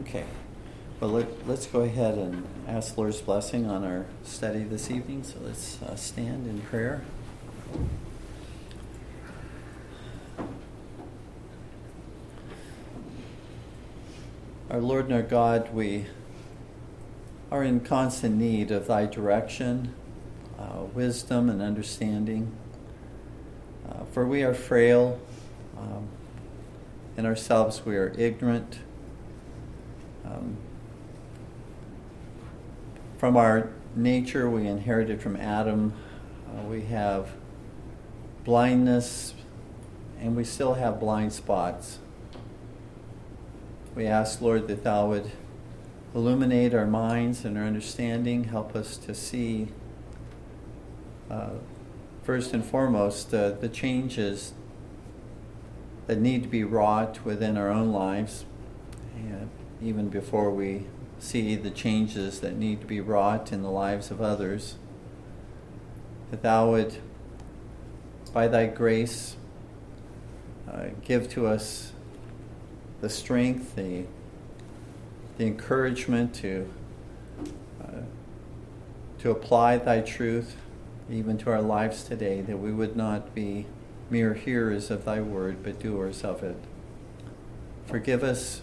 Okay. Well, let, us go ahead and ask Lord's blessing on our study this evening. So let's uh, stand in prayer. Our Lord and our God, we are in constant need of Thy direction, uh, wisdom, and understanding. Uh, for we are frail. Um, in ourselves, we are ignorant. Um, from our nature, we inherited from Adam. Uh, we have blindness, and we still have blind spots. We ask, Lord, that Thou would illuminate our minds and our understanding, help us to see, uh, first and foremost, uh, the changes that need to be wrought within our own lives, and even before we see the changes that need to be wrought in the lives of others. That Thou would, by Thy grace, uh, give to us the strength, the, the encouragement to, uh, to apply Thy truth even to our lives today, that we would not be mere hearers of Thy word, but doers of it. Forgive us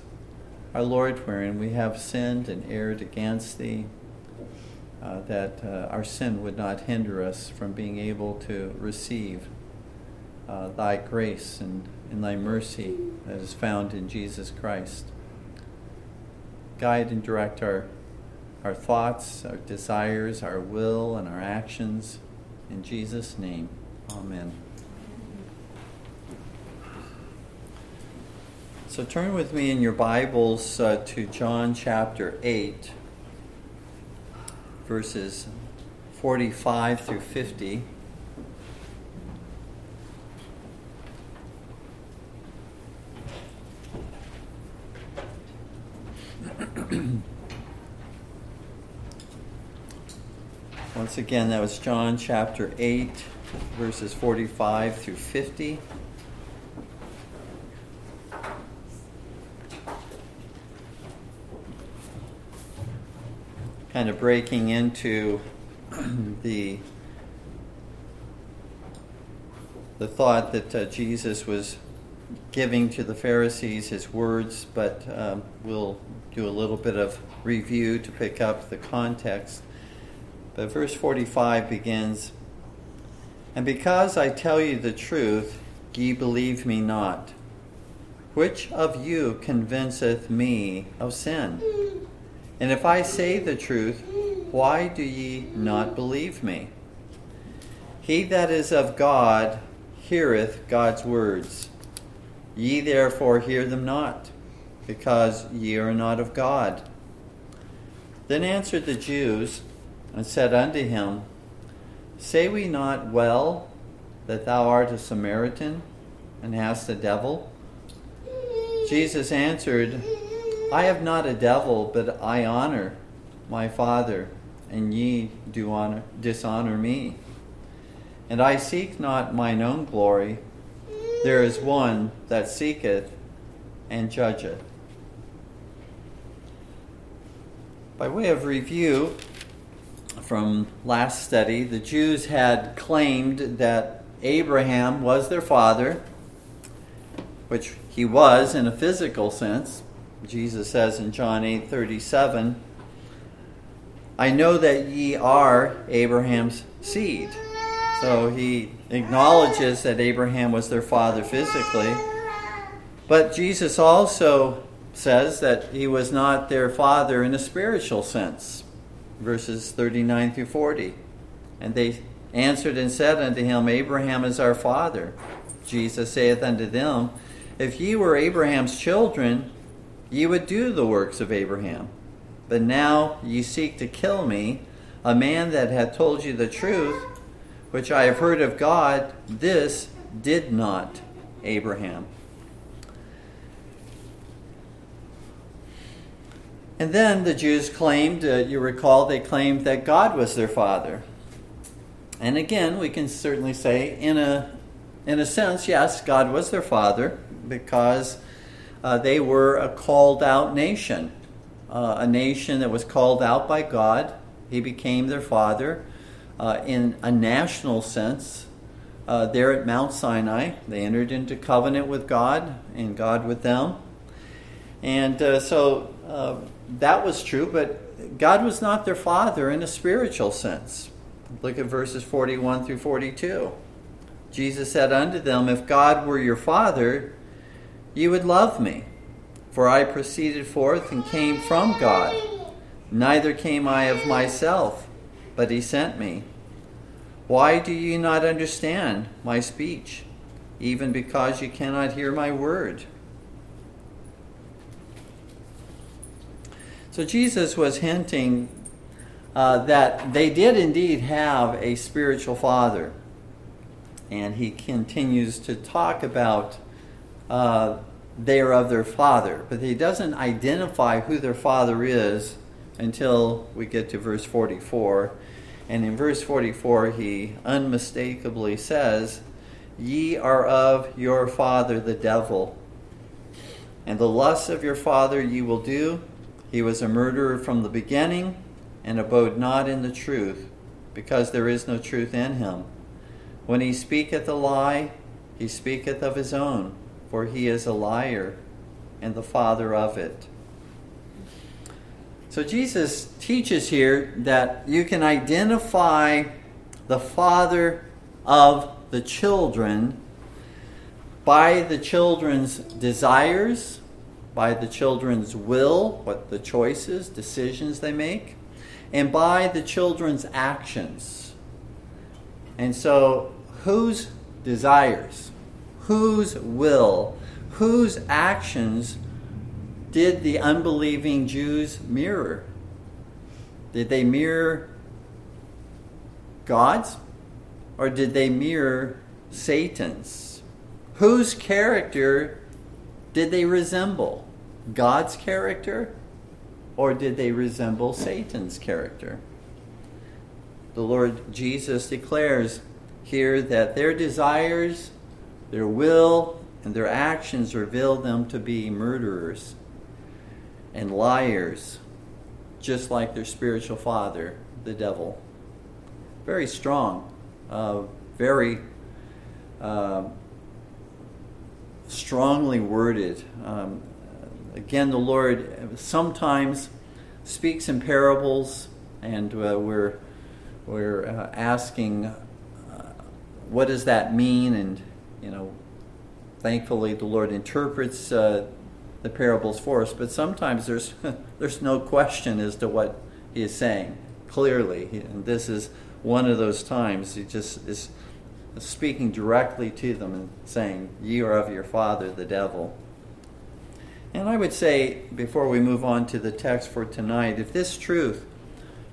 our Lord, wherein we have sinned and erred against Thee, uh, that uh, our sin would not hinder us from being able to receive uh, Thy grace and, and Thy mercy that is found in Jesus Christ. Guide and direct our, our thoughts, our desires, our will, and our actions. In Jesus' name, Amen. So turn with me in your Bibles uh, to John chapter 8, verses 45 through 50. Once again, that was John chapter 8, verses 45 through 50. Kind of breaking into the the thought that uh, Jesus was giving to the Pharisees his words, but um, we'll do a little bit of review to pick up the context. But verse 45 begins And because I tell you the truth, ye believe me not. Which of you convinceth me of sin? And if I say the truth, why do ye not believe me? He that is of God heareth God's words. Ye therefore hear them not, because ye are not of God. Then answered the Jews and said unto him, Say we not well that thou art a Samaritan and hast a devil? Jesus answered, I have not a devil, but I honor my Father, and ye do honor, dishonor me. And I seek not mine own glory. There is one that seeketh and judgeth. By way of review from last study, the Jews had claimed that Abraham was their father, which he was in a physical sense Jesus says in John 8 37, I know that ye are Abraham's seed. So he acknowledges that Abraham was their father physically. But Jesus also says that he was not their father in a spiritual sense. Verses 39 through 40. And they answered and said unto him, Abraham is our father. Jesus saith unto them, If ye were Abraham's children, ye would do the works of Abraham. But now ye seek to kill me, a man that hath told you the truth, which I have heard of God, this did not Abraham. And then the Jews claimed, uh, you recall, they claimed that God was their father. And again, we can certainly say, in a, in a sense, yes, God was their father because uh, they were a called out nation. uh, a nation that was called out by God. He became their father uh, in a national sense. Uh, there at Mount Sinai, they entered into covenant with God and God with them. And uh, so uh, that was true, but God was not their father in a spiritual sense. Look at verses 41 through 42. Jesus said unto them, If God were your father, you would love me, for I proceeded forth and came from God. Neither came I of myself, but he sent me. Why do you not understand my speech, even because you cannot hear my word? So Jesus was hinting uh, that they did indeed have a spiritual father. And he continues to talk about uh, they are of their father, but he doesn't identify who their father is until we get to verse 44. And in verse 44, he unmistakably says, Ye are of your father the devil, and the lusts of your father ye will do. He was a murderer from the beginning, and abode not in the truth, because there is no truth in him. When he speaketh a lie, he speaketh of his own, for he is a liar, and the father of it. So Jesus teaches here that you can identify the father of the children by the children's desires, by the children's will, what the choices, decisions they make, and by the children's actions. And so, whose desires, whose will, whose actions did the unbelieving Jews mirror? Did they mirror God's or did they mirror Satan's? Whose character did they resemble? God's character or did they resemble Satan's character? The Lord Jesus declares here that their desires, their will, and their actions reveal them to be murderers and liars, just like their spiritual father, the devil. Very strong, uh, very uh, strongly worded. Um, again, the Lord sometimes speaks in parables, and uh, we're we're uh, asking, uh, what does that mean? And you know, thankfully, the Lord interprets uh, the parables for us, but sometimes there's there's no question as to what he is saying clearly, and this is one of those times he just is speaking directly to them and saying, "Ye are of your father, the devil." And I would say, before we move on to the text for tonight, if this truth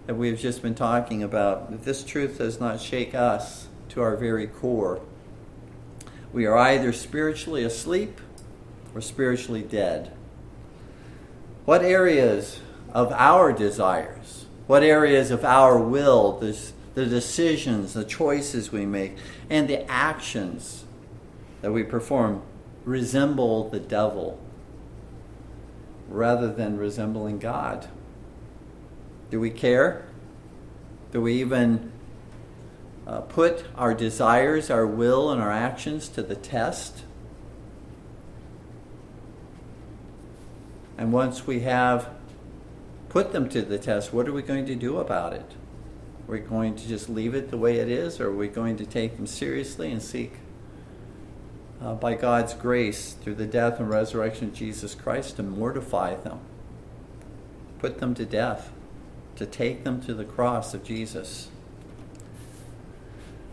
that we've just been talking about, if this truth does not shake us to our very core, we are either spiritually asleep or spiritually dead? What areas of our desires, what areas of our will, the, the decisions, the choices we make, and the actions that we perform resemble the devil rather than resembling God? Do we care? Do we even uh, put our desires, our will, and our actions to the test? And once we have put them to the test, what are we going to do about it? Are we going to just leave it the way it is, or are we going to take them seriously and seek, uh, by God's grace, through the death and resurrection of Jesus Christ, to mortify them, put them to death, to take them to the cross of Jesus?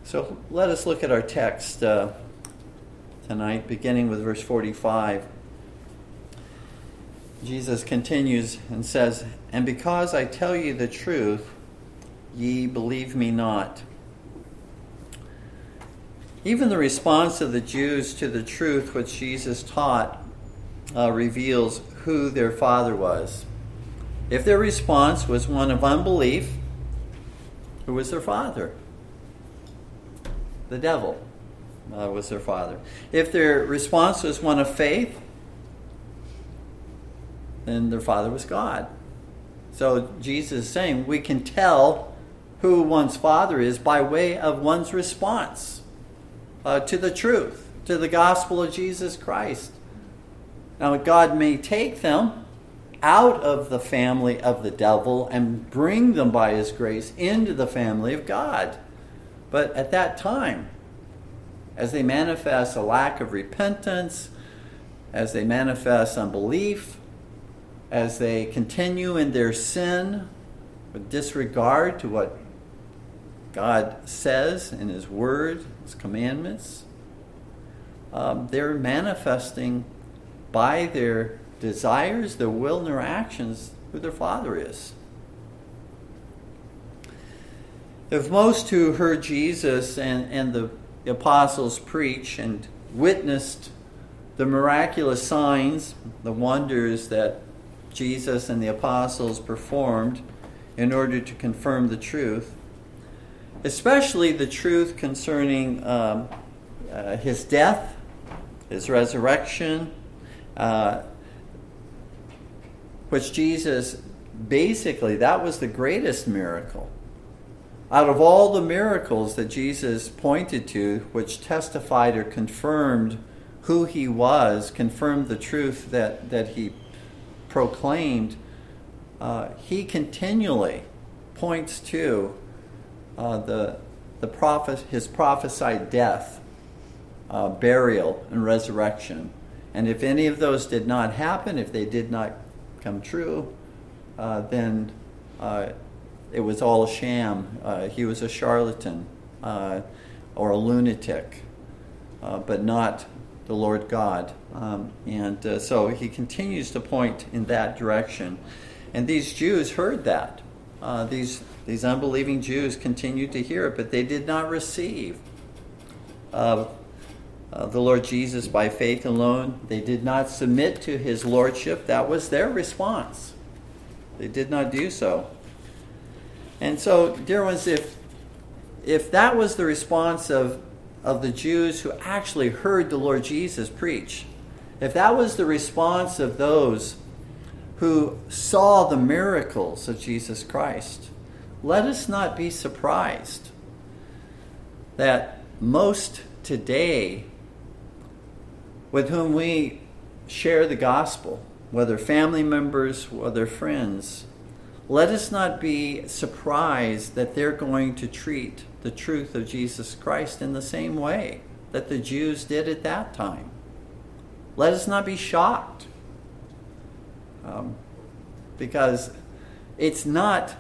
So let us look at our text uh, tonight, beginning with verse 45. Jesus continues and says, And because I tell you the truth, ye believe me not. Even the response of the Jews to the truth which Jesus taught uh, reveals who their father was. If their response was one of unbelief, who was their father? The devil uh, was their father. If their response was one of faith, then their father was God. So Jesus is saying we can tell who one's father is by way of one's response uh, to the truth, to the gospel of Jesus Christ. Now, God may take them out of the family of the devil and bring them by his grace into the family of God. But at that time, as they manifest a lack of repentance, as they manifest unbelief, as they continue in their sin with disregard to what God says in His Word, His commandments, um, they're manifesting by their desires, their will, and their actions who their Father is. If most who heard Jesus and, and the apostles preach and witnessed the miraculous signs, the wonders that Jesus and the apostles performed in order to confirm the truth, especially the truth concerning um, uh, his death, his resurrection, uh, which Jesus basically, that was the greatest miracle. Out of all the miracles that Jesus pointed to, which testified or confirmed who he was, confirmed the truth that, that he proclaimed, uh, he continually points to uh, the, the prophet, his prophesied death, uh, burial, and resurrection. And if any of those did not happen, if they did not come true, uh, then uh, it was all a sham. Uh, he was a charlatan uh, or a lunatic, uh, but not the Lord God. Um, and uh, so he continues to point in that direction. And these Jews heard that. Uh, these, these unbelieving Jews continued to hear it, but they did not receive uh, the Lord Jesus by faith alone. They did not submit to his lordship. That was their response. They did not do so. And so, dear ones, if if that was the response of of the Jews who actually heard the Lord Jesus preach, if that was the response of those who saw the miracles of Jesus Christ, let us not be surprised that most today with whom we share the gospel, whether family members, whether friends, let us not be surprised that they're going to treat the truth of Jesus Christ in the same way that the Jews did at that time. Let us not be shocked. Um, because it's not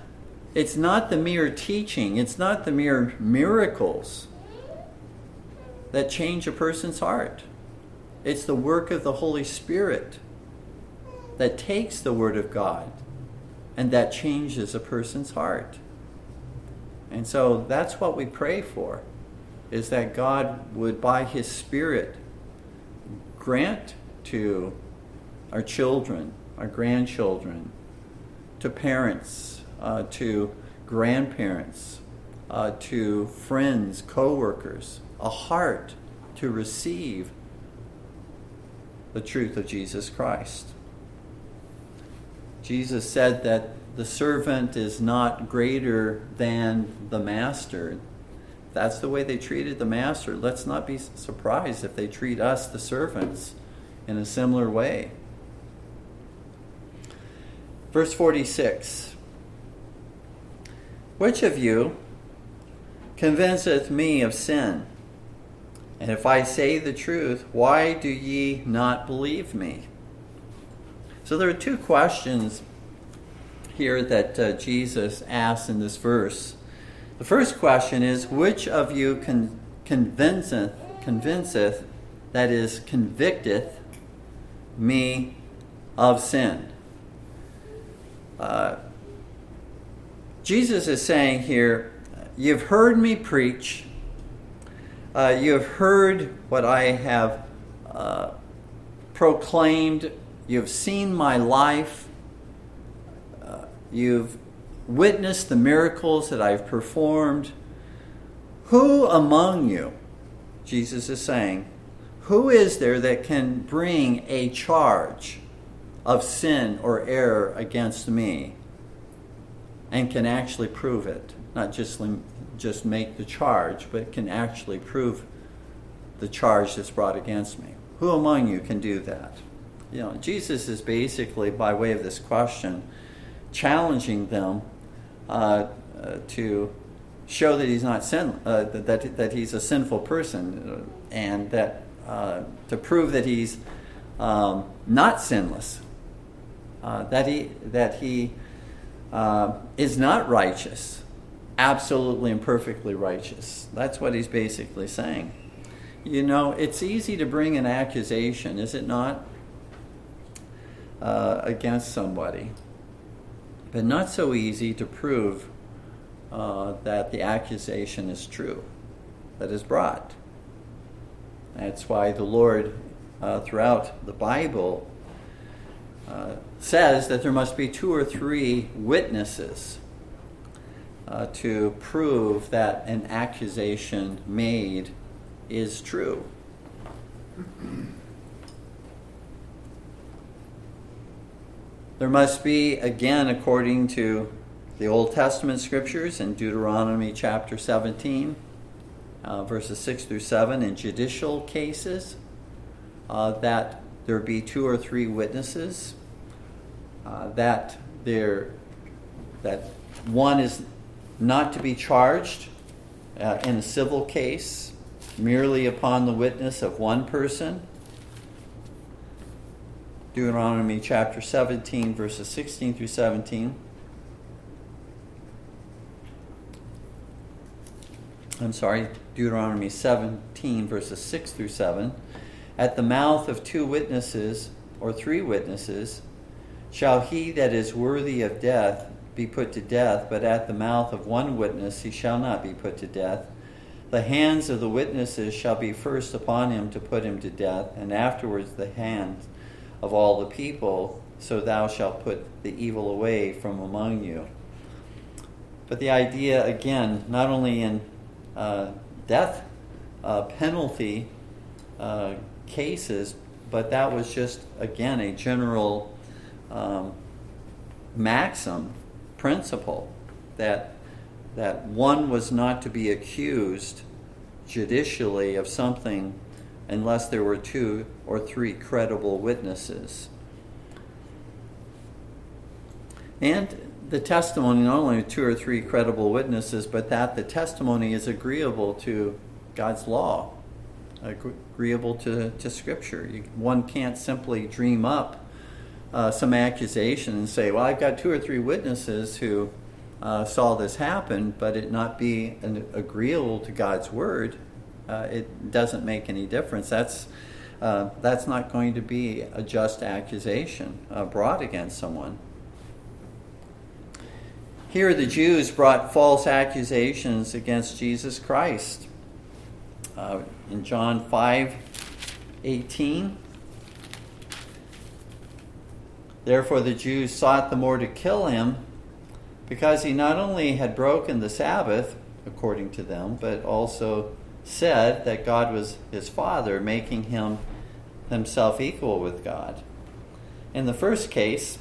it's not the mere teaching, it's not the mere miracles that change a person's heart. It's the work of the Holy Spirit that takes the Word of God and that changes a person's heart. And so that's what we pray for is that God would by his spirit grant to our children, our grandchildren, to parents, uh, to grandparents, uh, to friends, co-workers, a heart to receive the truth of Jesus Christ. Jesus said that the servant is not greater than the master. That's the way they treated the master. Let's not be surprised if they treat us, the servants, in a similar way. Verse 46 Which of you convinceth me of sin? And if I say the truth, why do ye not believe me? So there are two questions here that uh, Jesus asks in this verse. The first question is, which of you con- convinceth, convinceth, that is, convicteth me of sin? Uh, Jesus is saying here, you've heard me preach, uh, you have heard what I have uh, proclaimed You've seen my life. Uh, you've witnessed the miracles that I've performed. Who among you, Jesus is saying, who is there that can bring a charge of sin or error against me? and can actually prove it. Not just, just make the charge, but can actually prove the charge that's brought against me. Who among you can do that? You know, Jesus is basically, by way of this question, challenging them uh, uh, to show that he's not sin, uh, that, that he's a sinful person, uh, and that uh, to prove that he's um, not sinless, uh, that he that he is not righteous, absolutely and perfectly righteous. That's what he's basically saying. You know, it's easy to bring an accusation, is it not, against somebody but not so easy to prove uh, that the accusation is true that is brought. That's why the Lord, uh, throughout the Bible, uh, says that there must be two or three witnesses uh, to prove that an accusation made is true. There must be, again, according to the Old Testament scriptures in Deuteronomy chapter 17, uh, verses 6 through 7, in judicial cases, uh, that there be two or three witnesses, uh, that there that one is not to be charged uh, in a civil case merely upon the witness of one person Deuteronomy chapter 17, verses 16 through 17. I'm sorry, Deuteronomy 17, verses 6 through 7. At the mouth of two witnesses or three witnesses shall he that is worthy of death be put to death, but at the mouth of one witness he shall not be put to death. The hands of the witnesses shall be first upon him to put him to death, and afterwards the hands of all the people, so thou shalt put the evil away from among you. But the idea, again, not only in uh, death uh, penalty uh, cases, but that was just, again, a general um, maxim, principle, that, that one was not to be accused judicially of something unless there were two or three credible witnesses. And the testimony, not only two or three credible witnesses, but that the testimony is agreeable to God's law, agreeable to, to Scripture. You, one can't simply dream up uh, some accusation and say, well, I've got two or three witnesses who uh, saw this happen, but it not be an, agreeable to God's word uh, it doesn't make any difference. That's uh, that's not going to be a just accusation uh, brought against someone. Here, the Jews brought false accusations against Jesus Christ. Uh, in John 5 18, therefore the Jews sought the more to kill him because he not only had broken the Sabbath, according to them, but also said that God was his father, making him himself equal with God. In the first case,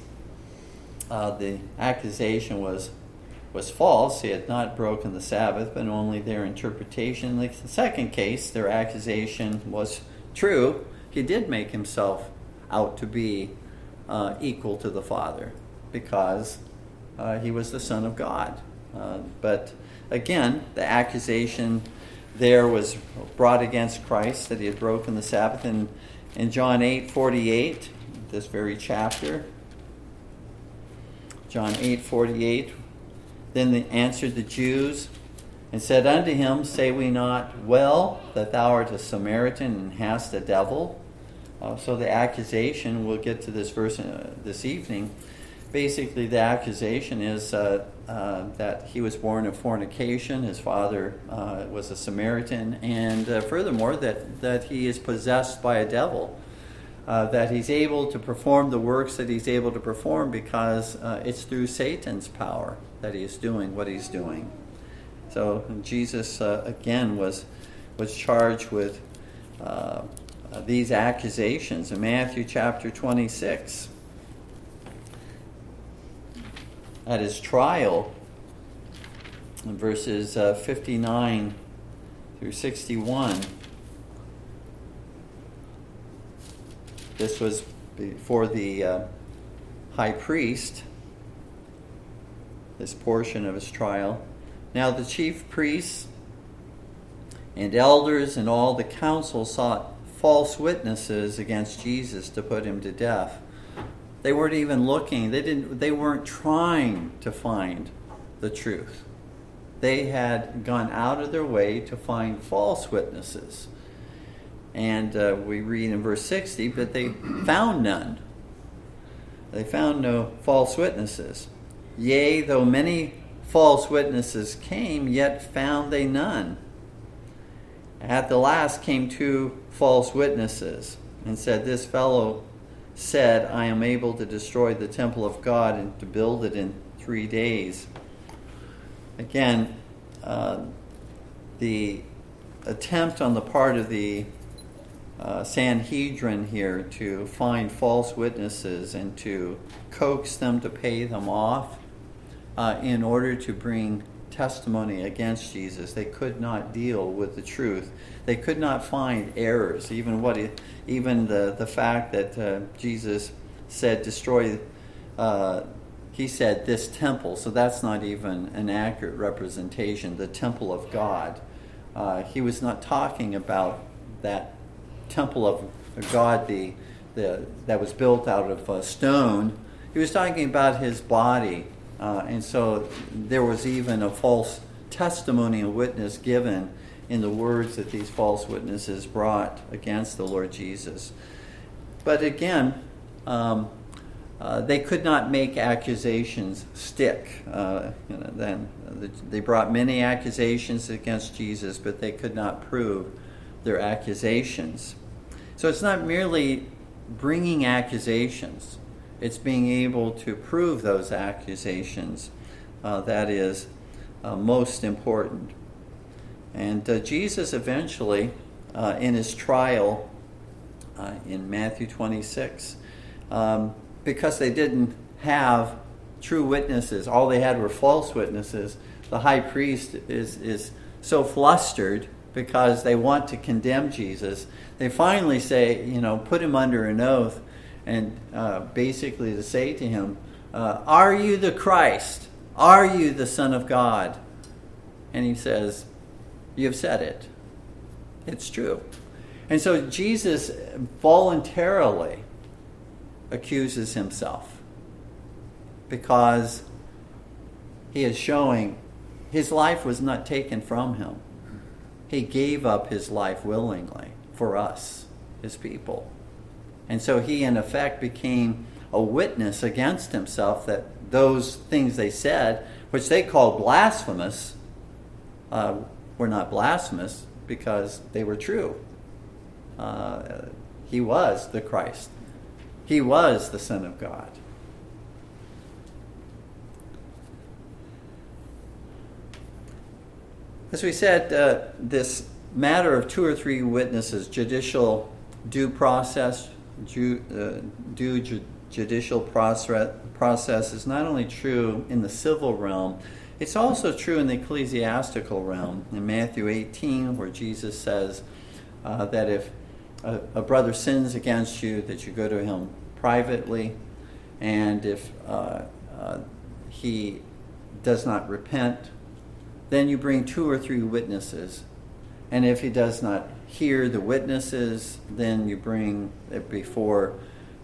uh, the accusation was was false. He had not broken the Sabbath, but only their interpretation. In the second case, their accusation was true. He did make himself out to be uh, equal to the Father because uh, he was the Son of God. Uh, but again, the accusation there was brought against Christ that he had broken the Sabbath. And in John 8 48, this very chapter, John 8 48, then they answered the Jews and said unto him, Say we not well that thou art a Samaritan and hast a devil? Uh, so the accusation, we'll get to this verse uh, this evening. Basically, the accusation is uh, uh, that he was born of fornication. His father uh, was a Samaritan, and uh, furthermore, that, that he is possessed by a devil. Uh, that he's able to perform the works that he's able to perform because uh, it's through Satan's power that he is doing what he's doing. So Jesus again was was charged with these accusations in Matthew chapter 26 at his trial, verses uh, 59 through 61. This was before the uh, high priest, this portion of his trial. Now the chief priests and elders and all the council sought false witnesses against Jesus to put him to death. They weren't even looking. They didn't they weren't trying to find the truth. They had gone out of their way to find false witnesses. And uh, we read in verse 60, but they found none. They found no false witnesses. Yea, though many false witnesses came, yet found they none. At the last came two false witnesses and said, This fellow said, I am able to destroy the temple of God and to build it in three days. Again, uh, the attempt on the part of the uh, Sanhedrin here to find false witnesses and to coax them to pay them off uh, in order to bring testimony against Jesus. They could not deal with the truth. They could not find errors. Even what, even the the fact that uh, Jesus said, "Destroy." Uh, he said this temple, so that's not even an accurate representation. The temple of God. Uh, he was not talking about that temple of God, the, the that was built out of stone. He was talking about his body uh, and so there was even a false testimony and witness given in the words that these false witnesses brought against the Lord Jesus. But again, um, uh, they could not make accusations stick. Uh, you know, then they brought many accusations against Jesus, but they could not prove their accusations. So it's not merely bringing accusations it's being able to prove those accusations uh, that is uh, most important. And uh, Jesus eventually, uh, in his trial uh, in Matthew 26, um, because they didn't have true witnesses, all they had were false witnesses, the high priest is, is so flustered because they want to condemn Jesus. They finally say, you know, put him under an oath and uh, basically to say to him, uh, Are you the Christ? Are you the Son of God? And he says, You have said it. It's true. And so Jesus voluntarily accuses himself because he is showing his life was not taken from him. He gave up his life willingly for us, his people. And so he, in effect, became a witness against himself that those things they said, which they called blasphemous, uh, were not blasphemous because they were true. Uh, he was the Christ, he was the Son of God. As we said, uh, this matter of two or three witnesses, judicial due process, ju, uh, due ju, judicial process, process is not only true in the civil realm, it's also true in the ecclesiastical realm. In Matthew 18, where Jesus says uh, that if a, a, brother sins against you, that you go to him privately, and if uh, uh, he does not repent, then you bring two or three witnesses. And if he does not hear the witnesses, then you bring it before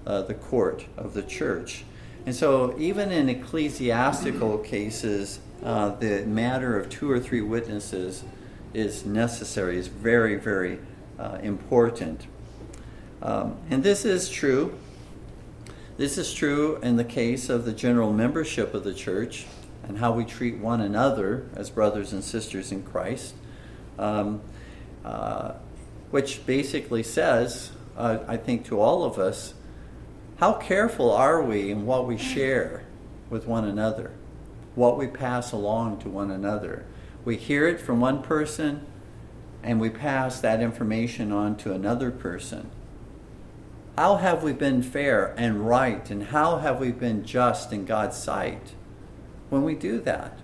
uh, the court of the church. And so, even in ecclesiastical cases, uh, the matter of two or three witnesses is necessary, is very, very uh, important. Um, and this is true. This is true in the case of the general membership of the church and how we treat one another as brothers and sisters in Christ. Um, uh, which basically says, uh, I think, to all of us, how careful are we in what we share with one another, what we pass along to one another? We hear it from one person and we pass that information on to another person. How have we been fair and right, and how have we been just in God's sight when we do that?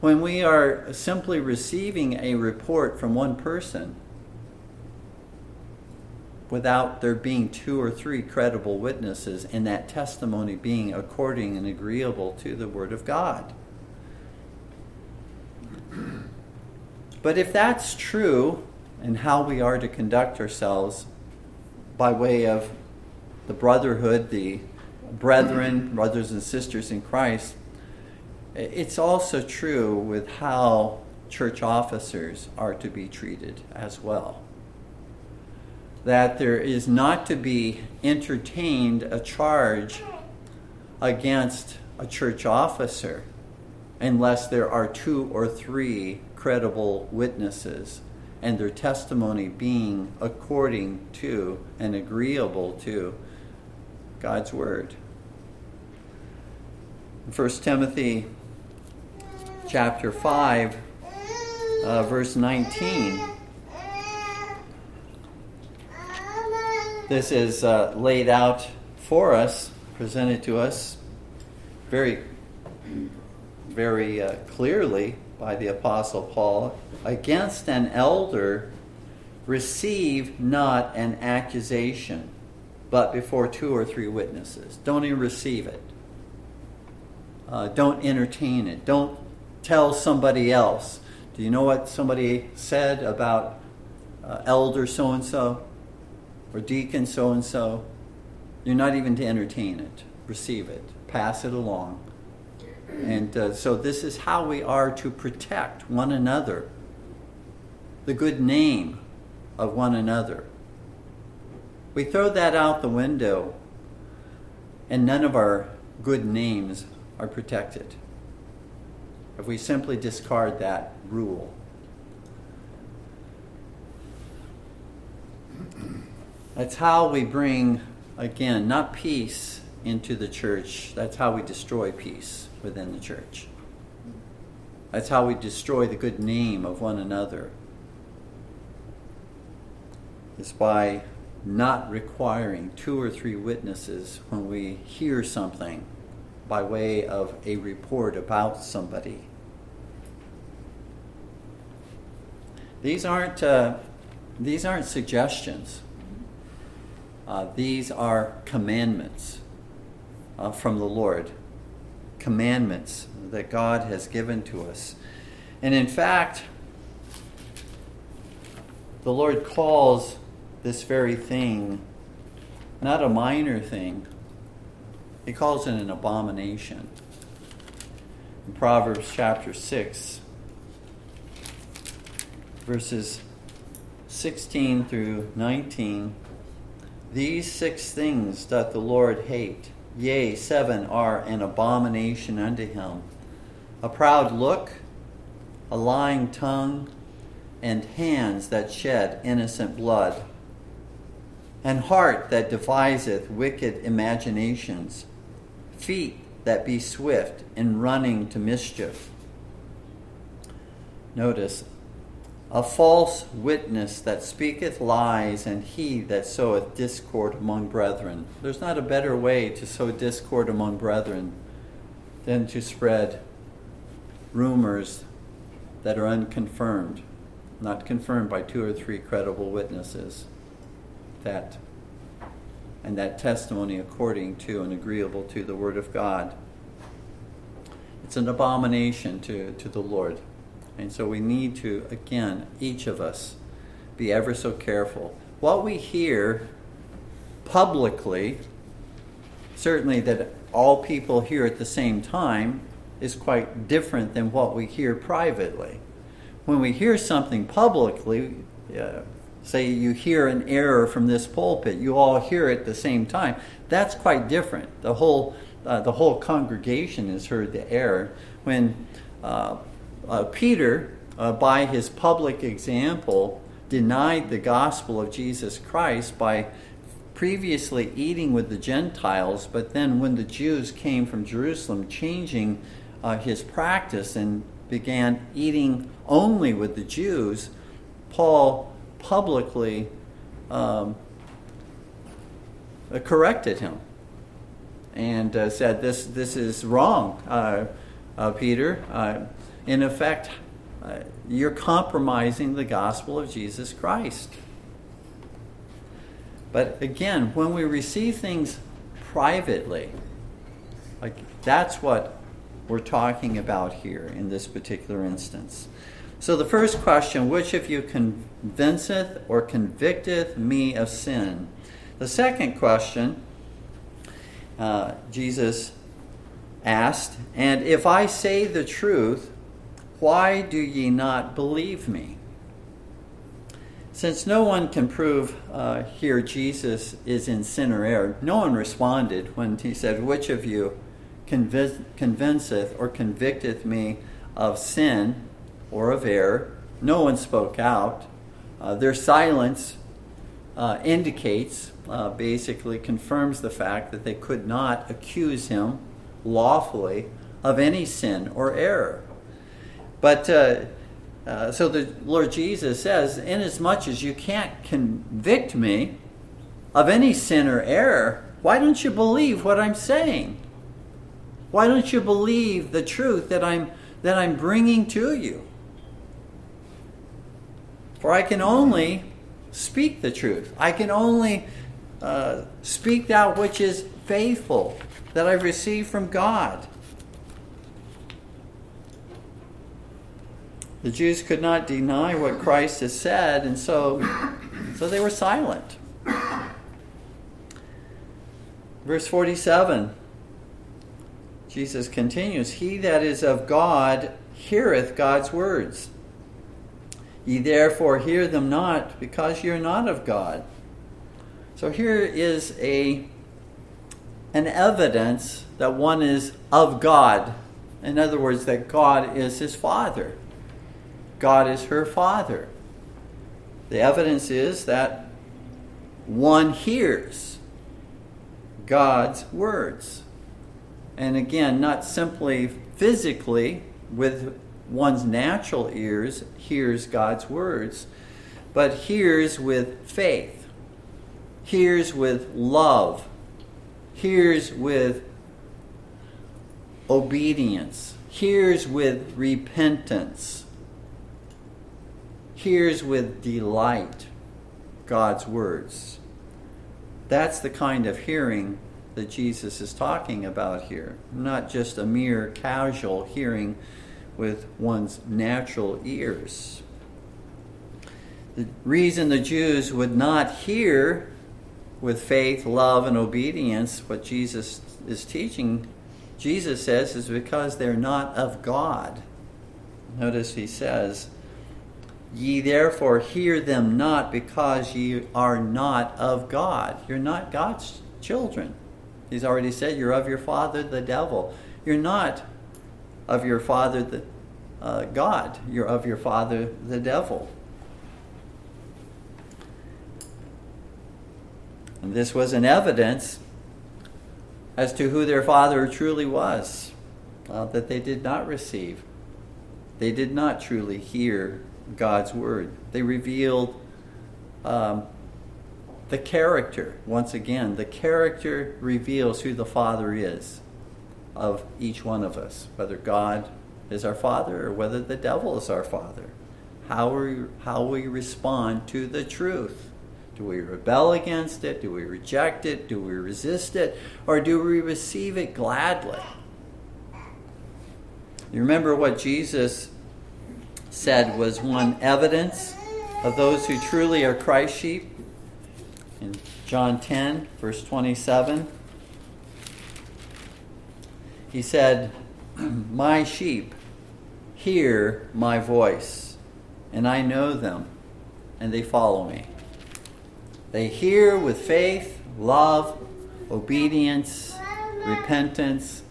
when we are simply receiving a report from one person without there being two or three credible witnesses and that testimony being according and agreeable to the Word of God. But if that's true, and how we are to conduct ourselves by way of the brotherhood, the brethren, brothers and sisters in Christ, it's also true with how church officers are to be treated as well. That there is not to be entertained a charge against a church officer unless there are two or three credible witnesses and their testimony being according to and agreeable to God's Word. 1 Timothy chapter 5, uh, verse 19. This is uh, laid out for us, presented to us very, very uh, clearly by the Apostle Paul. Against an elder, receive not an accusation, but before two or three witnesses. Don't even receive it. Uh, don't entertain it. Don't tell somebody else. Do you know what somebody said about uh, elder so and so or deacon so and so? You're not even to entertain it, receive it, pass it along. And uh, so, this is how we are to protect one another, the good name of one another. We throw that out the window, and none of our good names are protected if we simply discard that rule. That's how we bring, again, not peace into the church, that's how we destroy peace within the church. That's how we destroy the good name of one another. Is by not requiring two or three witnesses when we hear something by way of a report about somebody. These aren't, uh, these aren't suggestions. Uh, these are commandments uh, from the Lord. Commandments that God has given to us. And in fact, the Lord calls this very thing not a minor thing, he calls it an abomination. In Proverbs chapter 6, verses 16 through 19, these six things doth the Lord hate. Yea, seven are an abomination unto him a proud look, a lying tongue, and hands that shed innocent blood, and heart that deviseth wicked imaginations feet that be swift in running to mischief. Notice, a false witness that speaketh lies, and he that soweth discord among brethren. There's not a better way to sow discord among brethren than to spread rumors that are unconfirmed, not confirmed by two or three credible witnesses. That and that testimony according to and agreeable to the Word of God. It's an abomination to, to the Lord. And so we need to, again, each of us, be ever so careful. What we hear publicly, certainly that all people hear at the same time, is quite different than what we hear privately. When we hear something publicly, uh, say you hear an error from this pulpit, you all hear it at the same time. That's quite different. The whole uh, the whole congregation has heard the error. When uh, uh, Peter, uh, by his public example, denied the gospel of Jesus Christ by previously eating with the Gentiles, but then when the Jews came from Jerusalem, changing uh, his practice and began eating only with the Jews, Paul publicly um, corrected him and uh, said, "This this is wrong. Uh, uh, Peter. In effect, uh, you're compromising the gospel of Jesus Christ. But again, when we receive things privately, like that's what we're talking about here in this particular instance. So the first question, which of you convinceth or convicteth me of sin? The second question, uh, Jesus asked, And if I say the truth, why do ye not believe me? Since no one can prove uh, here Jesus is in sin or error, no one responded when he said, Which of you convince, convinceth or convicteth me of sin or of error? No one spoke out. Uh, their silence uh, indicates, uh, basically confirms the fact that they could not accuse him lawfully of any sin or error. But uh, uh, so the Lord Jesus says, inasmuch as you can't convict me of any sin or error, why don't you believe what I'm saying? Why don't you believe the truth that I'm that I'm bringing to you? For I can only speak the truth. I can only uh, speak that which is faithful that I've received from God. The Jews could not deny what Christ has said, and so, so they were silent. Verse 47, Jesus continues He that is of God heareth God's words. Ye therefore hear them not, because ye are not of God. So here is a an evidence that one is of God. In other words, that God is his father. God is her father. The evidence is that one hears God's words. And again, not simply physically with one's natural ears hears God's words, but hears with faith, hears with love, hears with obedience, hears with repentance, hears with delight God's words. That's the kind of hearing that Jesus is talking about here, not just a mere casual hearing with one's natural ears. The reason the Jews would not hear with faith, love, and obedience what Jesus is teaching, Jesus says, is because they're not of God. Notice he says, Ye therefore hear them not because ye are not of God. You're not God's children. He's already said you're of your father, the devil. You're not of your father, the, uh, God. You're of your father, the devil. And this was an evidence as to who their father truly was, uh, that they did not receive. They did not truly hear God's word. They revealed um, the character, once again, the character reveals who the Father is of each one of us, whether God is our Father or whether the devil is our Father. How we, how we respond to the truth. Do we rebel against it? Do we reject it? Do we resist it? Or do we receive it gladly? You remember what Jesus said was one evidence of those who truly are Christ sheep? In John 10, verse 27, he said, My sheep hear my voice, and I know them, and they follow me. They hear with faith, love, obedience, repentance,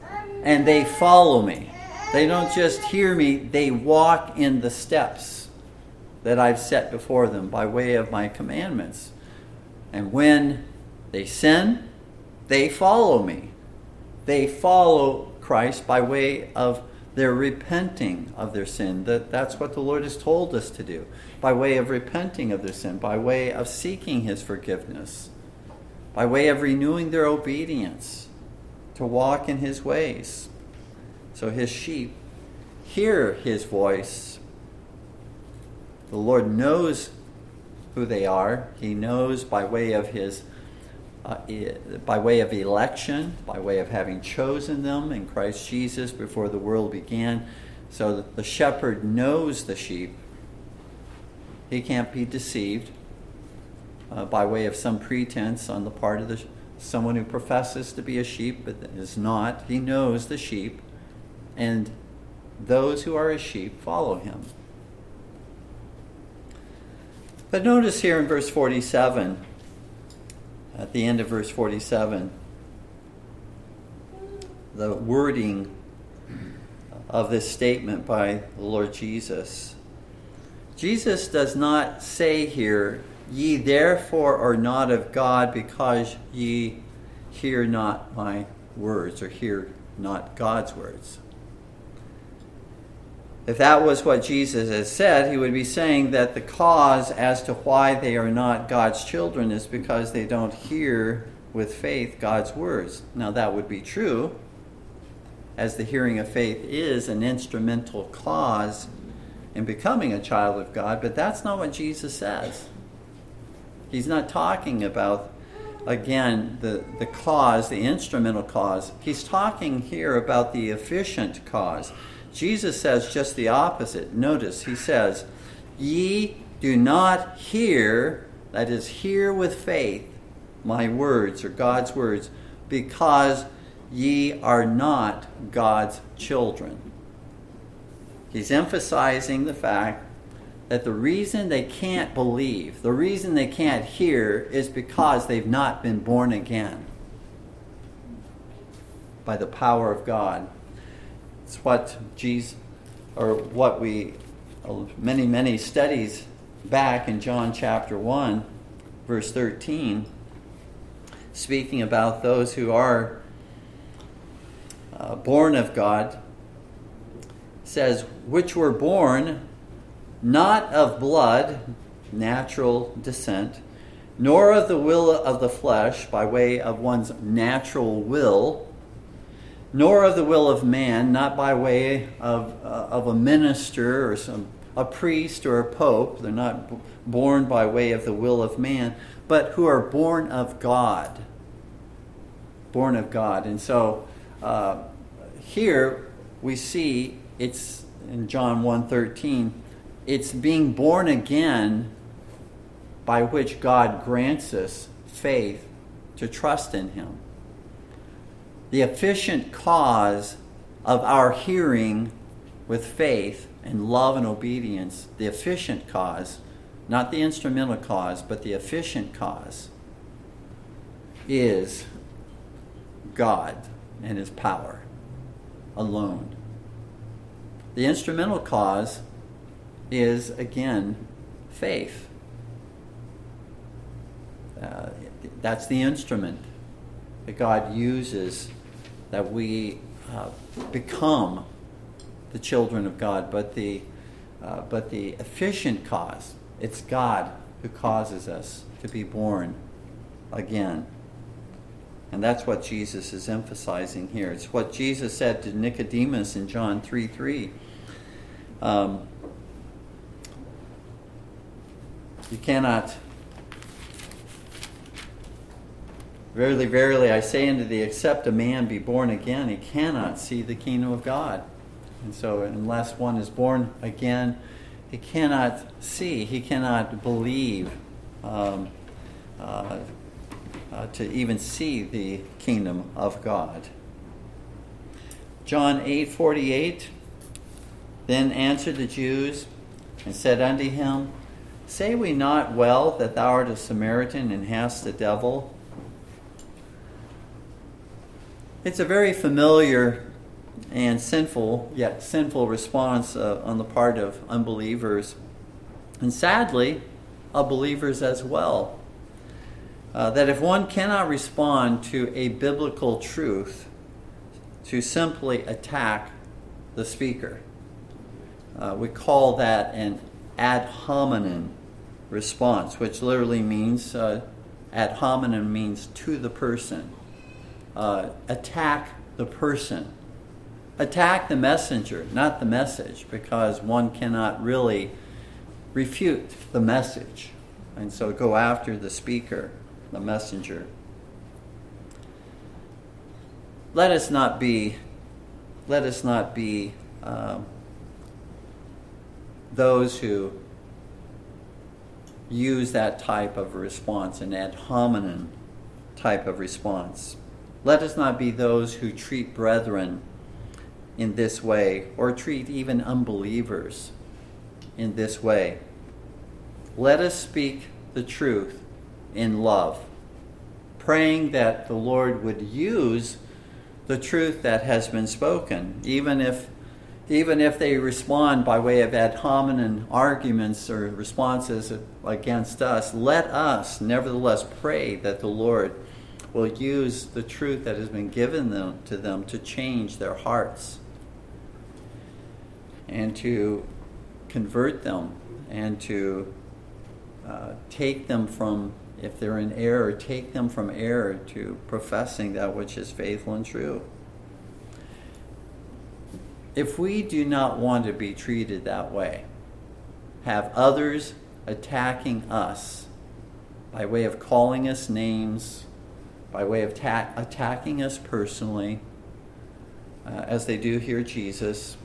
and they follow me. They don't just hear me, they walk in the steps that I've set before them by way of my commandments. And when they sin, they follow me. They follow Christ by way of their repenting of their sin. That, that's what the Lord has told us to do. By way of repenting of their sin, by way of seeking His forgiveness, by way of renewing their obedience to walk in His ways. So his sheep hear his voice. The Lord knows who they are. He knows by way of his uh, by way of election, by way of having chosen them in Christ Jesus before the world began. So the shepherd knows the sheep. He can't be deceived uh, by way of some pretense on the part of the, someone who professes to be a sheep but is not. He knows the sheep, and those who are his sheep follow him. But notice here in verse 47, at the end of verse 47, the wording of this statement by the Lord Jesus. Jesus does not say here, Ye therefore are not of God because ye hear not my words, or hear not God's words. If that was what Jesus has said, he would be saying that the cause as to why they are not God's children is because they don't hear with faith God's words. Now, that would be true, as the hearing of faith is an instrumental cause in becoming a child of God, but that's not what Jesus says. He's not talking about, again, the, the cause, the instrumental cause. He's talking here about the efficient cause. Jesus says just the opposite. Notice, he says, Ye do not hear, that is, hear with faith, my words or God's words, because ye are not God's children. He's emphasizing the fact that the reason they can't believe, the reason they can't hear, is because they've not been born again by the power of God. It's what Jesus, or what we, many, many studies back in John chapter 1, verse 13, speaking about those who are uh, born of God, says, which were born not of blood, natural descent, nor of the will of the flesh by way of one's natural will, nor of the will of man, not by way of, uh, of a minister or some a priest or a pope. They're not b- born by way of the will of man, but who are born of God. Born of God. And so uh, here we see it's in John 1:13 it's being born again by which God grants us faith to trust in Him. The efficient cause of our hearing with faith and love and obedience, the efficient cause, not the instrumental cause, but the efficient cause, is God and His power alone. The instrumental cause is, again, faith. Uh, that's the instrument that God uses that we uh, become the children of God. But the, uh, but the efficient cause, it's God who causes us to be born again. And that's what Jesus is emphasizing here. It's what Jesus said to Nicodemus in John 3 3. Um, You cannot. Verily, verily, I say unto thee, except a man be born again, he cannot see the kingdom of God. And so, unless one is born again, he cannot see, he cannot believe um, uh, uh, to even see the kingdom of God. John 8 48 Then answered the Jews and said unto him, Say we not well that thou art a Samaritan and hast the devil? It's a very familiar and sinful, yet sinful response uh, on the part of unbelievers, and sadly, of believers as well. Uh, that if one cannot respond to a biblical truth, to simply attack the speaker. Uh, we call that an ad hominem response, which literally means uh, ad hominem means to the person. Uh, attack the person. attack the messenger, not the message, because one cannot really refute the message. And so go after the speaker, the messenger. Let us not be, let us not be um, those who use that type of response, an ad hominem type of response. Let us not be those who treat brethren in this way or treat even unbelievers in this way. Let us speak the truth in love, praying that the Lord would use the truth that has been spoken, even if even if they respond by way of ad hominem arguments or responses against us, let us nevertheless pray that the Lord will use the truth that has been given them, to them to change their hearts and to convert them and to uh, take them from, if they're in error, take them from error to professing that which is faithful and true. If we do not want to be treated that way, have others attacking us by way of calling us names, by way of ta- attacking us personally, uh, as they do here, Jesus.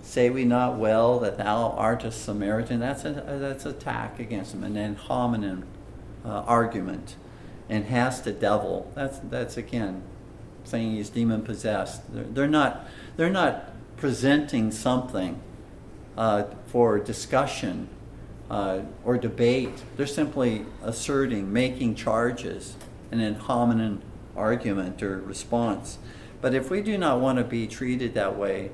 Say we not well that thou art a Samaritan? That's a that's attack against him, an ad hominem uh, argument, and has the devil. That's that's again saying he's demon possessed. They're, they're, not they're not presenting something uh, for discussion uh, or debate. They're simply asserting, making charges an ad hominem argument or response. But if we do not want to be treated that way,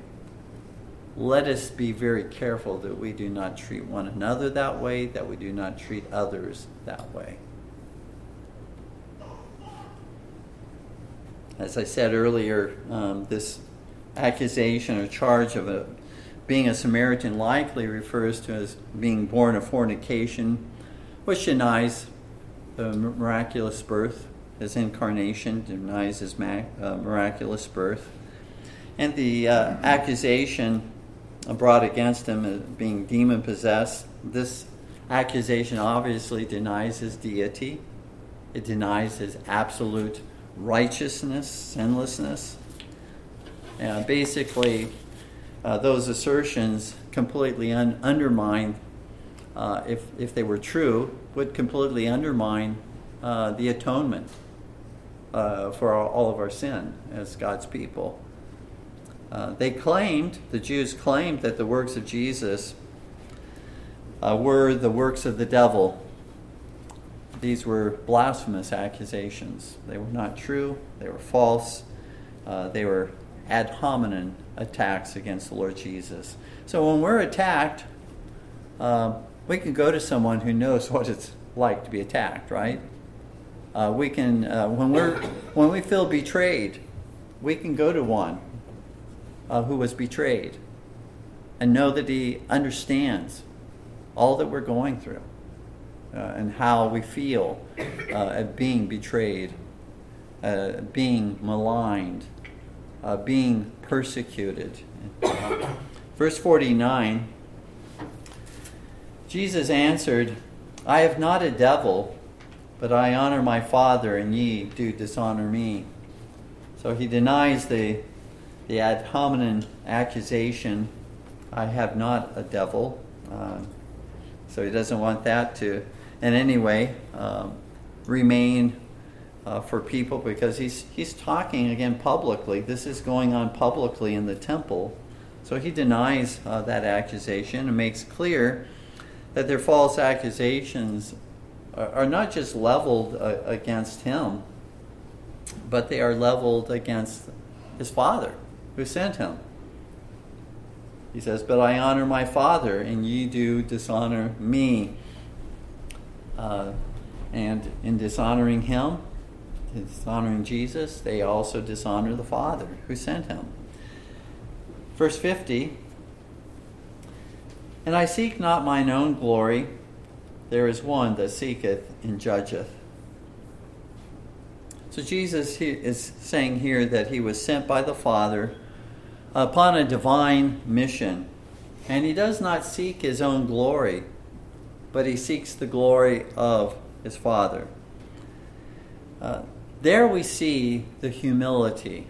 let us be very careful that we do not treat one another that way, that we do not treat others that way. As I said earlier, um, this accusation or charge of a, being a Samaritan likely refers to as being born of fornication, which denies the miraculous birth, his incarnation, denies his uh, miraculous birth. And the uh, accusation brought against him as being demon possessed, this accusation obviously denies his deity. It denies his absolute righteousness, sinlessness. Uh, basically, uh, those assertions completely un- undermine, uh, if, if they were true, would completely undermine uh, the atonement uh, for all, of our sin as God's people. Uh, they claimed, the Jews claimed, that the works of Jesus uh, were the works of the devil. These were blasphemous accusations. They were not true, they were false, they were ad hominem attacks against the Lord Jesus. So when we're attacked, uh, we can go to someone who knows what it's like to be attacked, right? Uh, we can, uh, when we're when we feel betrayed, we can go to one uh, who was betrayed, and know that he understands all that we're going through, uh, and how we feel uh, at being betrayed, uh, being maligned, being persecuted. Verse forty nine. Jesus answered, I have not a devil but I honor my Father, and ye do dishonor me. So he denies the, the ad hominem accusation, I have not a devil. Uh, so he doesn't want that to, in any way, um, remain uh, for people because he's, he's talking again publicly. This is going on publicly in the temple. So he denies uh, that accusation and makes clear that they're false accusations are not just leveled uh, against him, but they are leveled against his Father who sent him. He says, But I honor my Father, and ye do dishonor me. Uh, and in dishonoring him, dishonoring Jesus, they also dishonor the Father who sent him. Verse 50 And I seek not mine own glory there is one that seeketh and judgeth. So Jesus is saying here that he was sent by the Father upon a divine mission. And he does not seek his own glory, but he seeks the glory of his Father. Uh, there we see the humility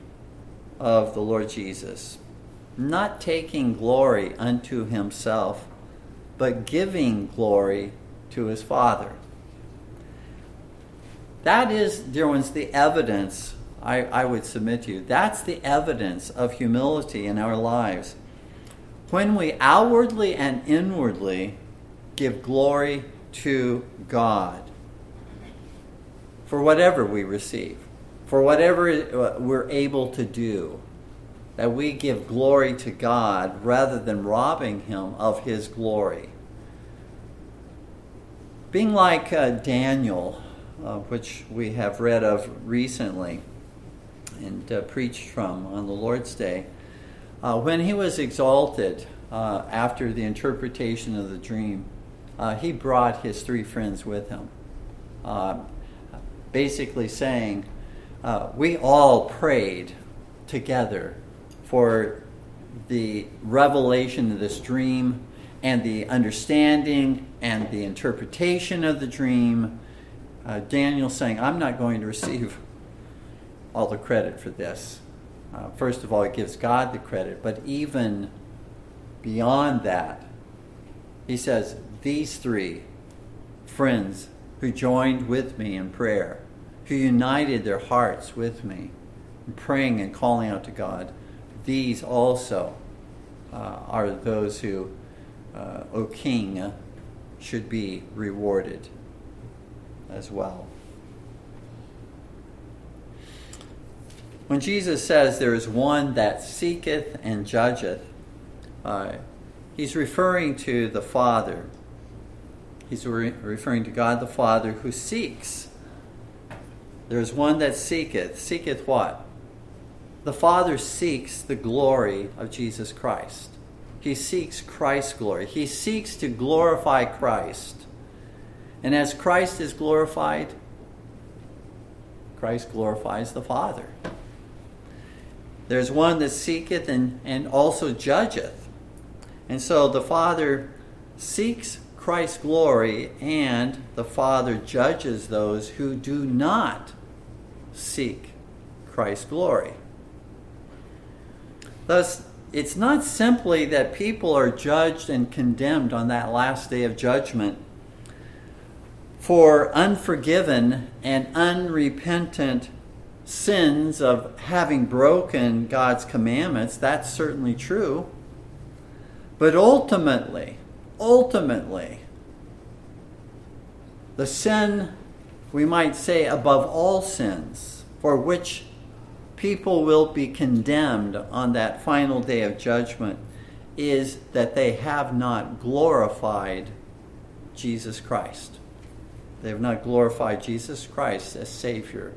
of the Lord Jesus, not taking glory unto himself, but giving glory to his Father. That is, dear ones, the evidence I, I would submit to you. That's the evidence of humility in our lives. When we outwardly and inwardly give glory to God for whatever we receive, for whatever uh, we're able to do, that we give glory to God rather than robbing Him of His glory. Being like uh, Daniel, uh, which we have read of recently and uh, preached from on the Lord's Day. Uh, when he was exalted uh, after the interpretation of the dream, uh, he brought his three friends with him, uh, basically saying, We all prayed together for the revelation of this dream and the understanding and the interpretation of the dream. Daniel saying, I'm not going to receive all the credit for this. Uh, first of all, it gives God the credit, but even beyond that, he says, These three friends who joined with me in prayer, who united their hearts with me in praying and calling out to God, these also uh, are those who, uh, O King, should be rewarded as well. When Jesus says there is one that seeketh and judgeth, uh, he's referring to the Father. He's re- referring to God the Father who seeks. There's one that seeketh. Seeketh what? The Father seeks the glory of Jesus Christ. He seeks Christ's glory. He seeks to glorify Christ. And as Christ is glorified, Christ glorifies the Father. There's one that seeketh and, and also judgeth. And so the Father seeks Christ's glory, and the Father judges those who do not seek Christ's glory. Thus, it's not simply that people are judged and condemned on that last day of judgment for unforgiven and unrepentant sins of having broken God's commandments, that's certainly true. But ultimately, ultimately, the sin, we might say, above all sins, for which people will be condemned on that final day of judgment, is that they have not glorified Jesus Christ. They have not glorified Jesus Christ as Savior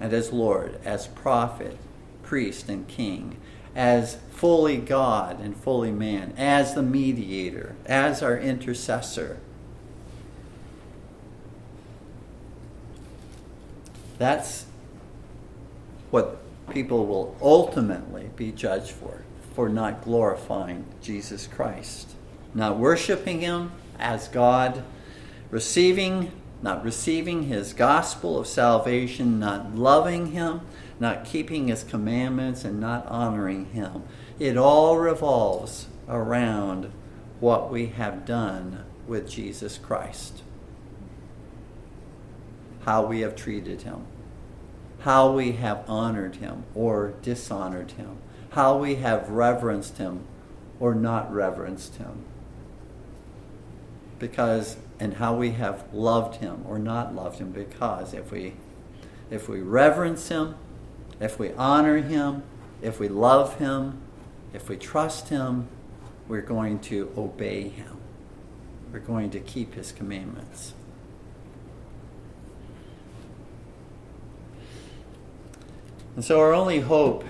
and as Lord, as prophet, priest, and king, as fully God and fully man, as the mediator, as our intercessor. That's what people will ultimately be judged for, for not glorifying Jesus Christ, not worshiping Him as God, receiving not receiving his gospel of salvation, not loving him, not keeping his commandments, and not honoring him. It all revolves around what we have done with Jesus Christ. How we have treated him, how we have honored him or dishonored him, how we have reverenced him or not reverenced him. Because and how we have loved him or not loved him because if we if we reverence him if we honor him if we love him if we trust him we're going to obey him we're going to keep his commandments and so our only hope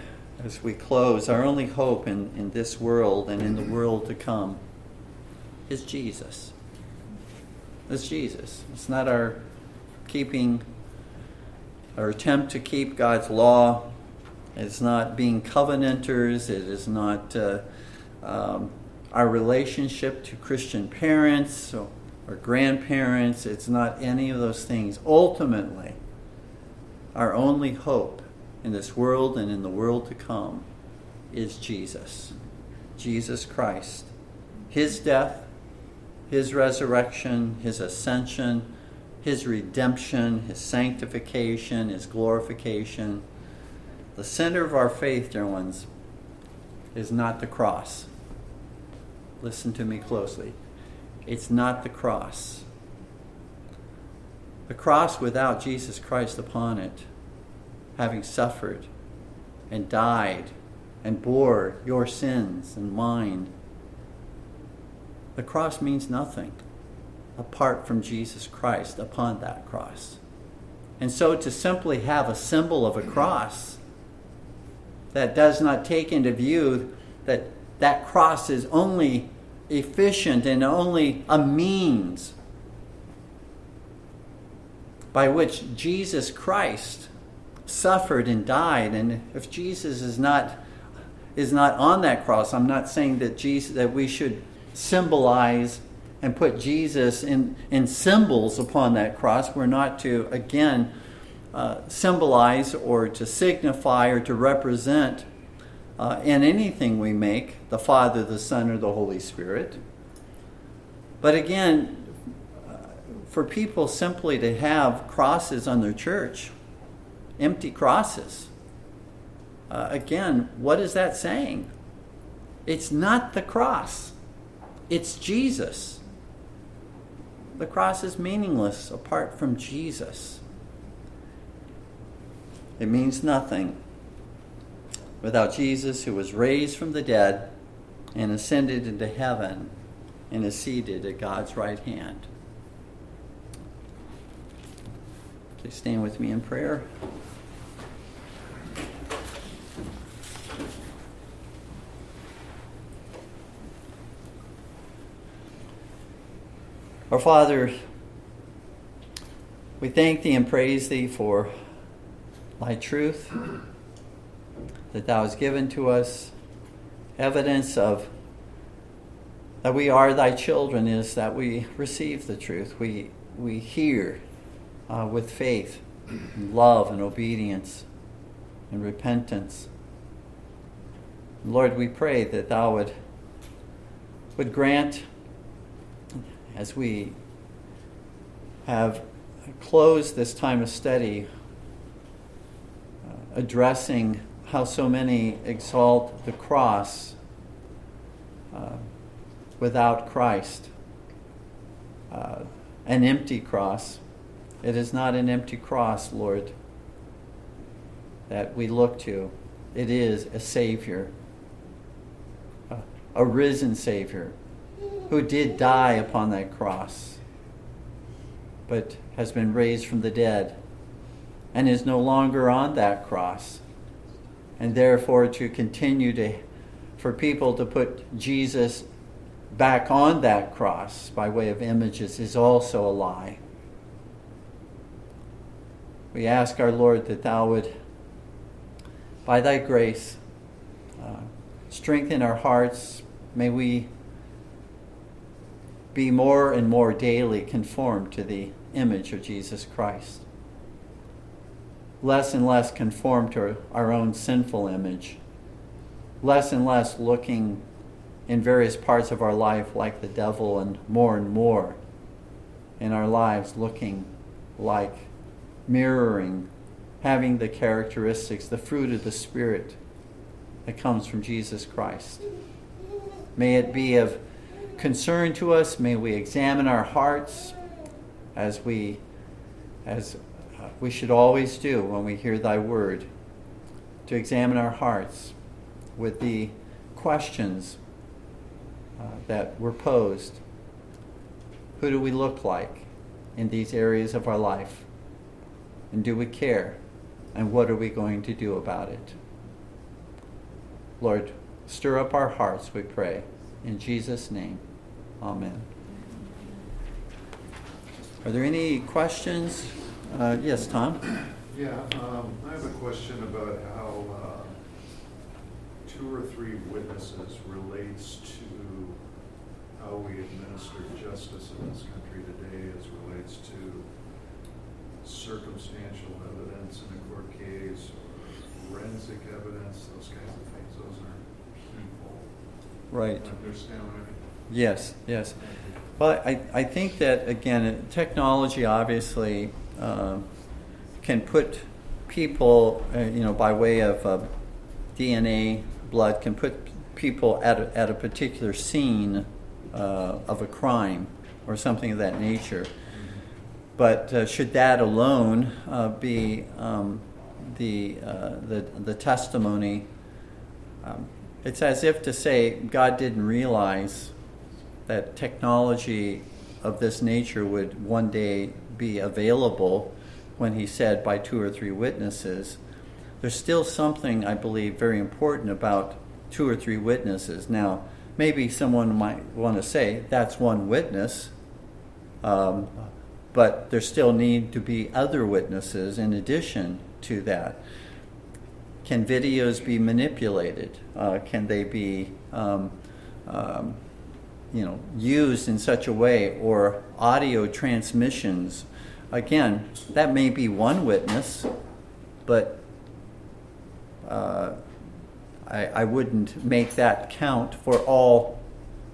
as we close our only hope in, in this world and in the world to come is jesus it's Jesus. It's not our keeping, our attempt to keep God's law It's not being covenanters. It is not uh, um, our relationship to Christian parents or, or grandparents. It's not any of those things. Ultimately, our only hope in this world and in the world to come is Jesus. Jesus Christ. His death, His resurrection, His ascension, His redemption, His sanctification, His glorification. The center of our faith, dear ones, is not the cross. Listen to me closely. It's not the cross. The cross without Jesus Christ upon it, having suffered and died and bore your sins and mine. The cross means nothing apart from Jesus Christ upon that cross. And so to simply have a symbol of a cross that does not take into view that that cross is only efficient and only a means by which Jesus Christ suffered and died. And if Jesus is not is not on that cross. I'm not saying that Jesus that we should symbolize and put Jesus in, in symbols upon that cross. We're not to again uh, symbolize or to signify or to represent uh, in anything we make the Father, the Son, or the Holy Spirit. But again, uh, for people simply to have crosses on their church, empty crosses, uh, again, what is that saying? It's not the cross, it's Jesus. The cross is meaningless apart from Jesus. It means nothing without Jesus, who was raised from the dead and ascended into heaven and is seated at God's right hand. Please stand with me in prayer. Our Father, we thank Thee and praise Thee for Thy truth that Thou hast given to us. Evidence of that we are Thy children is that we receive the truth. We, we hear uh, with faith, and love, and obedience, and repentance. Lord, we pray that Thou would, would grant as we have closed this time of study uh, addressing how so many exalt the cross uh, without Christ, uh, an empty cross. It is not an empty cross, Lord, that we look to. It is a Savior, a, a risen Savior who did die upon that cross, but has been raised from the dead and is no longer on that cross. And therefore, to continue to, for people to put Jesus back on that cross by way of images is also a lie. We ask our Lord that Thou would, by Thy grace, uh, strengthen our hearts. May we be more and more daily conformed to the image of Jesus Christ. Less and less conformed to our own sinful image. Less and less looking in various parts of our life like the devil, and more and more in our lives looking like mirroring, having the characteristics, the fruit of the Spirit that comes from Jesus Christ. May it be of concern to us. May we examine our hearts as we as we should always do when we hear thy word to examine our hearts with the questions uh, that were posed. Who do we look like in these areas of our life? And do we care? And what are we going to do about it? Lord, stir up our hearts, we pray. In Jesus' name, amen. Are there any questions? Uh, yes, Tom? Yeah, um, I have a question about how uh, two or three witnesses relates to how we administer justice in this country today as relates to circumstantial evidence in a court case or forensic evidence, those kinds of things, those are people. Right. Understand what I mean? Yes, yes. Well, I, I think that, again, technology obviously um, can put people, uh, you know, by way of uh, DNA, blood, can put people at a, at a particular scene uh, of a crime or something of that nature. But uh, should that alone uh, be um, the, uh, the, the testimony? Um, it's as if to say God didn't realize that technology of this nature would one day be available when he said by two or three witnesses. There's still something, I believe, very important about two or three witnesses. Now, maybe someone might want to say that's one witness, um, but there still need to be other witnesses in addition to that. Can videos be manipulated? Uh, can they be, um, um, you know, used in such a way, or audio transmissions? Again, that may be one witness, but uh, I, I wouldn't make that count for all,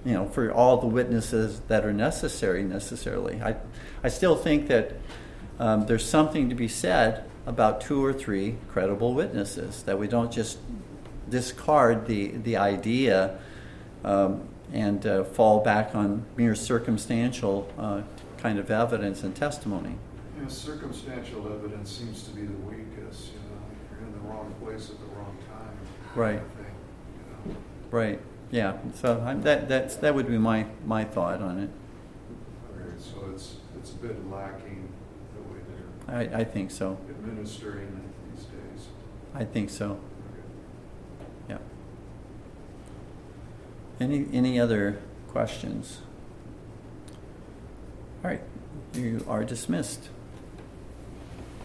you know, for all the witnesses that are necessary necessarily. I, I still think that um, there's something to be said about two or three credible witnesses, that we don't just discard the, the idea um, and uh, fall back on mere circumstantial uh, kind of evidence and testimony. Know, circumstantial evidence seems to be the weakest, you know, you're in the wrong place at the wrong time. Right. I think, you know. Right. Yeah. So I, that that's that would be my my thought on it. Okay, so it's, it's a bit lacking the way they're I, I think so. administering these days. I think so. Okay. Yeah. Any any other questions? All right. You are dismissed.